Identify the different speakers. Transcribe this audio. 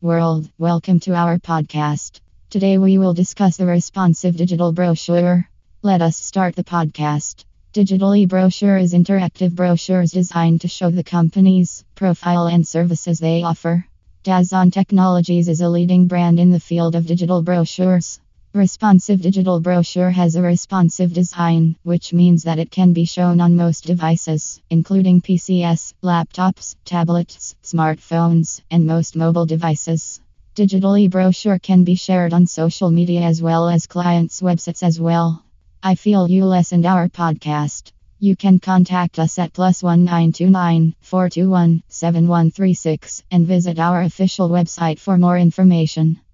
Speaker 1: World. Welcome to our podcast. Today we will discuss the responsive digital brochure. Let us start the podcast. Digital e-brochure is interactive brochures designed to show the company's profile and services they offer. Dazonn Technologies is a leading brand in the field of digital brochures. Responsive digital brochure has a responsive design, which means that it can be shown on most devices, including PCs, laptops, tablets, smartphones, and most mobile devices. Digital e-brochure can be shared on social media as well as clients' websites as well. I feel you listened our podcast. You can contact us at plus one nine two nine four two one seven one three six and visit our official website for more information.